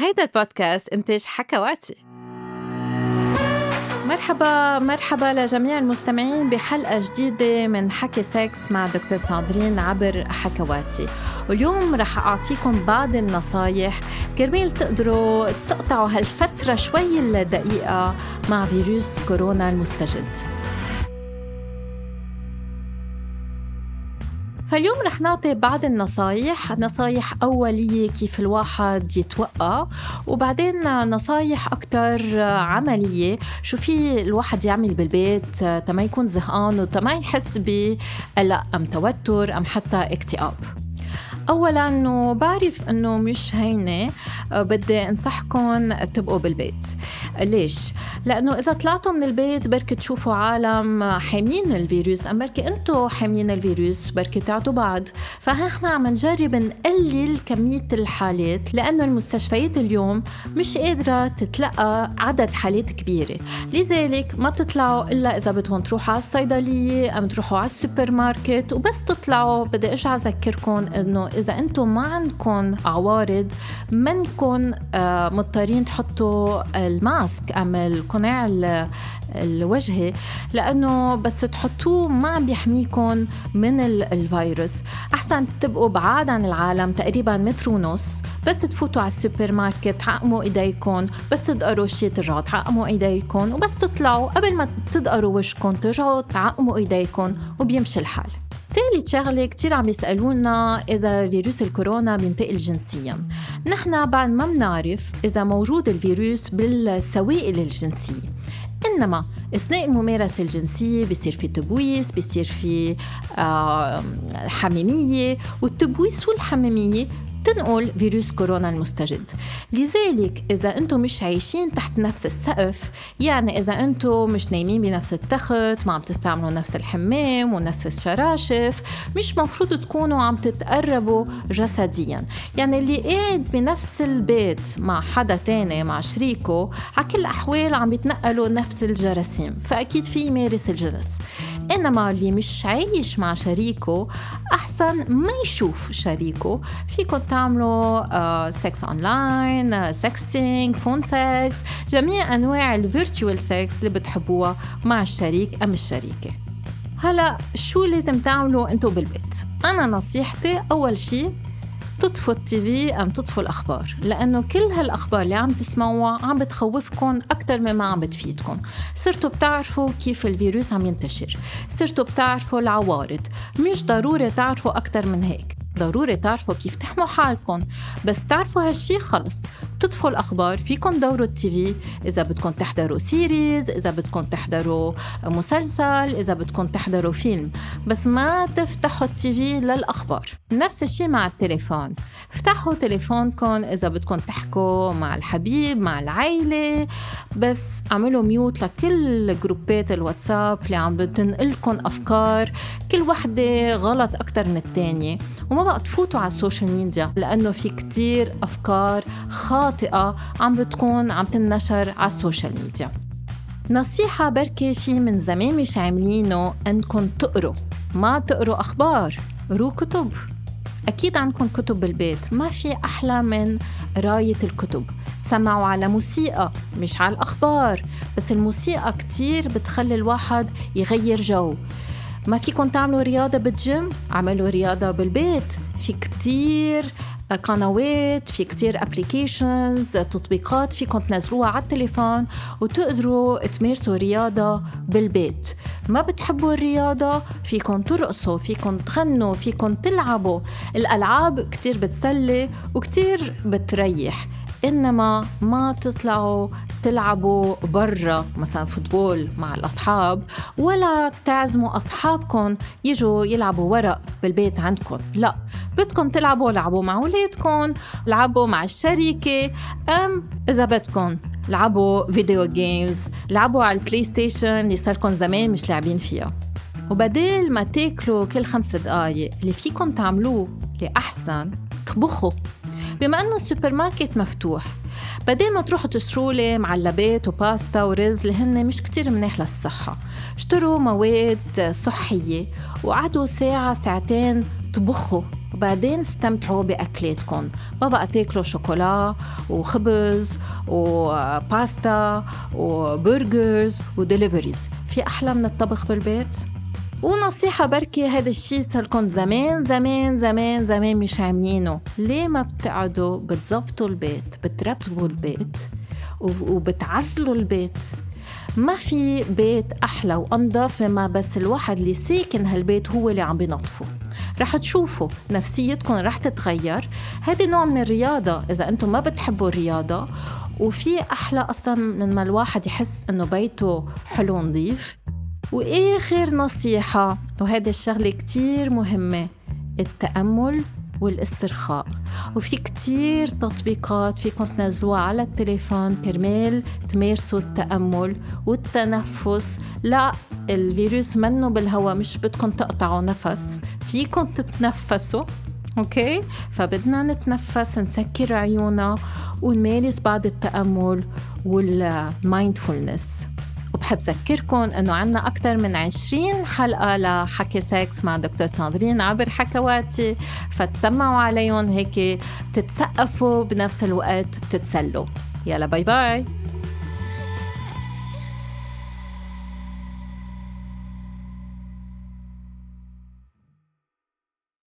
هيدا البودكاست إنتاج حكواتي. مرحبا مرحبا لجميع المستمعين بحلقة جديدة من حكي سكس مع دكتور ساندرين عبر حكواتي. واليوم رح أعطيكم بعض النصايح كرمال تقدروا تقطعوا هالفترة شوي الدقيقة مع فيروس كورونا المستجد. فاليوم رح نعطي بعض النصايح نصايح أولية كيف الواحد يتوقع وبعدين نصايح أكتر عملية شو في الواحد يعمل بالبيت تما يكون زهقان وتما يحس بقلق أم توتر أم حتى اكتئاب. اولا إنه بعرف إنه مش هينة آه، بدي انصحكم تبقوا بالبيت. ليش؟ لأنه إذا طلعتوا من البيت بركي تشوفوا عالم حاملين الفيروس ام بركي أنتم حاملين الفيروس بركي تعطوا بعض. فنحن عم نجرب نقلل كمية الحالات لأنه المستشفيات اليوم مش قادرة تتلقى عدد حالات كبيرة. لذلك ما تطلعوا إلا إذا بدكم تروحوا على الصيدلية أم تروحوا على السوبر ماركت وبس تطلعوا. بدي أرجع اذكركم إنه إذا أنتم ما عندكم عوارض منكم آه، مضطرين تحطوا ال mask أم القناع الوجهي لأنه بس تحطوه ما عم بيحميكم من الفيروس. أحسن تبقوا بعاد عن العالم تقريبا متر ونص بس تفوتوا على السوبر ماركت تعقموا ايديكم بس تدقروا شيء ترجعوا تعقموا ايديكم وبس تطلعوا. قبل ما تدقروا وشكم ترجعوا تعقموا ايديكم وبيمشي الحال. ثالث شغلة كتير عم يسألونا إذا فيروس الكورونا بينتقل جنسيا. نحن بعد ما بنعرف إذا موجود الفيروس بالسوائل الجنسية. إنما أثناء الممارسة الجنسية بصير في تبويس بصير في حميمية والتبويس والحميمية تنقل فيروس كورونا المستجد. لذلك إذا أنتم مش عايشين تحت نفس السقف يعني إذا أنتم مش نايمين بنفس التخت ما عم تستعملوا نفس الحمام ونفس الشراشف مش مفروض تكونوا عم تتقربوا جسديا. يعني اللي قاعد بنفس البيت مع حدا تاني مع شريكه على كل الأحوال عم بيتنقلوا نفس الجراثيم. فأكيد في يمارس الجنس. إنما اللي مش عايش مع شريكه أحسن ما يشوف شريكه. فيكم تعملوا sex online sexting phone sex جميع أنواع ال virtual sex اللي بتحبوها مع الشريك أم الشريكة. هلا شو لازم تعملوا انتو بالبيت؟ أنا نصيحتي أول شيء تطفوا التي في أم تطفوا الأخبار. لأنه كل هالأخبار اللي عم تسمعوها عم بتخوفكم أكثر مما عم بتفيدكم. صرتوا بتعرفوا كيف الفيروس عم ينتشر. صرتوا بتعرفوا العوارض. مش ضروري تعرفوا أكثر من هيك. ضروري تعرفوا كيف تحموا حالكم. بس تعرفوا هالشي خلص. بتطفوا الأخبار فيكم دوروا التي في. إذا بدكم تحضروا سيريز إذا بدكم تحضروا مسلسل إذا بدكم تحضروا فيلم. بس ما تفتحوا ال TV للأخبار. نفس الشيء مع التليفون. افتحوا تليفونكم إذا بدكم تحكوا مع الحبيب مع العيلة. بس اعملوا mute لكل جروبات الواتساب اللي عم بتنقلكم أفكار. كل وحدة غلط أكتر من التانية. وما بقى تفوتوا على ال social media لأنه في كتير أفكار خاطئة عم بتكون عم تنشر على ال social media. نصيحة بركي شي من زمان مش عاملينه أنكم تقروا. ما تقروا أخبار قروا كتب. أكيد عندكم كتب بالبيت ما في أحلى من قراية الكتب. تسمعوا على موسيقى مش على الأخبار. بس الموسيقى كتير بتخلي الواحد يغير جو. ما فيكم تعملوا رياضة بالجيم عملوا رياضة بالبيت. في كتير قنوات في كتير applications تطبيقات فيكم تنزلوها على التليفون وتقدروا تمارسوا رياضة بالبيت ما بتحبوا الرياضة فيكم ترقصوا فيكم تغنوا فيكم تلعبوا الألعاب كتير بتسلي وكتير بتريح إنما ما تطلعوا تلعبوا برا مثلا فوتبول مع الأصحاب ولا تعزموا أصحابكم يجوا يلعبوا ورق بالبيت عندكم. لا بدكم تلعبوا لعبوا مع اولادكم لعبوا مع الشريكة أم إذا بدكم لعبوا video games لعبوا على ال PlayStation اللي صار زمان مش لاعبين فيها. وبدل ما تاكلوا كل خمس دقايق اللي فيكم تعملوه اللي أحسن تطبخوا بما إنه السوبر ماركت مفتوح بدل ما تروحوا تشتروا لي معلبات وباستا ورز اللي هن مش كتير منيح للصحة. اشتروا مواد صحية وقعدوا ساعة ساعتين طبخوا وبعدين استمتعوا بأكلاتكم. ما بقى تاكلوا شوكولا وخبز وباستا و burgers و deliveries. في أحلى من الطبخ بالبيت؟ ونصيحة بركي هذا الشيء صارلكم زمان زمان زمان زمان مش عاملينه. ليه ما بتقعدوا بتزبطوا البيت بترتبوا البيت وبتعزلوا البيت؟ ما في بيت أحلى وأنظف لما بس الواحد اللي ساكن هالبيت هو اللي عم بينظفه رح تشوفوا نفسيتكم رح تتغير. هذا نوع من الرياضة إذا أنتم ما بتحبوا الرياضة وفي أحلى أصلا من ما الواحد يحس إنه بيته حلو نظيف وآخر نصيحة وهذا الشغلة كتير مهمة التأمل والاسترخاء. وفي كتير تطبيقات فيكم تنزلوها على التليفون كرمال تمارسوا التأمل والتنفس. لا الفيروس منه بالهواء مش بدكم تقطعوا نفس. فيكم تتنفسوا okay؟ فبدنا نتنفس نسكر عيوننا ونمارس بعض التأمل وال mindfulness. وبحب ذكركم إنه عنا أكثر من 20 حلقة لحكي سكس مع دكتور ساندرين عبر حكواتي. فتسمعوا عليهم هيك تتثقفوا بنفس الوقت بتتسلوا. يلا bye bye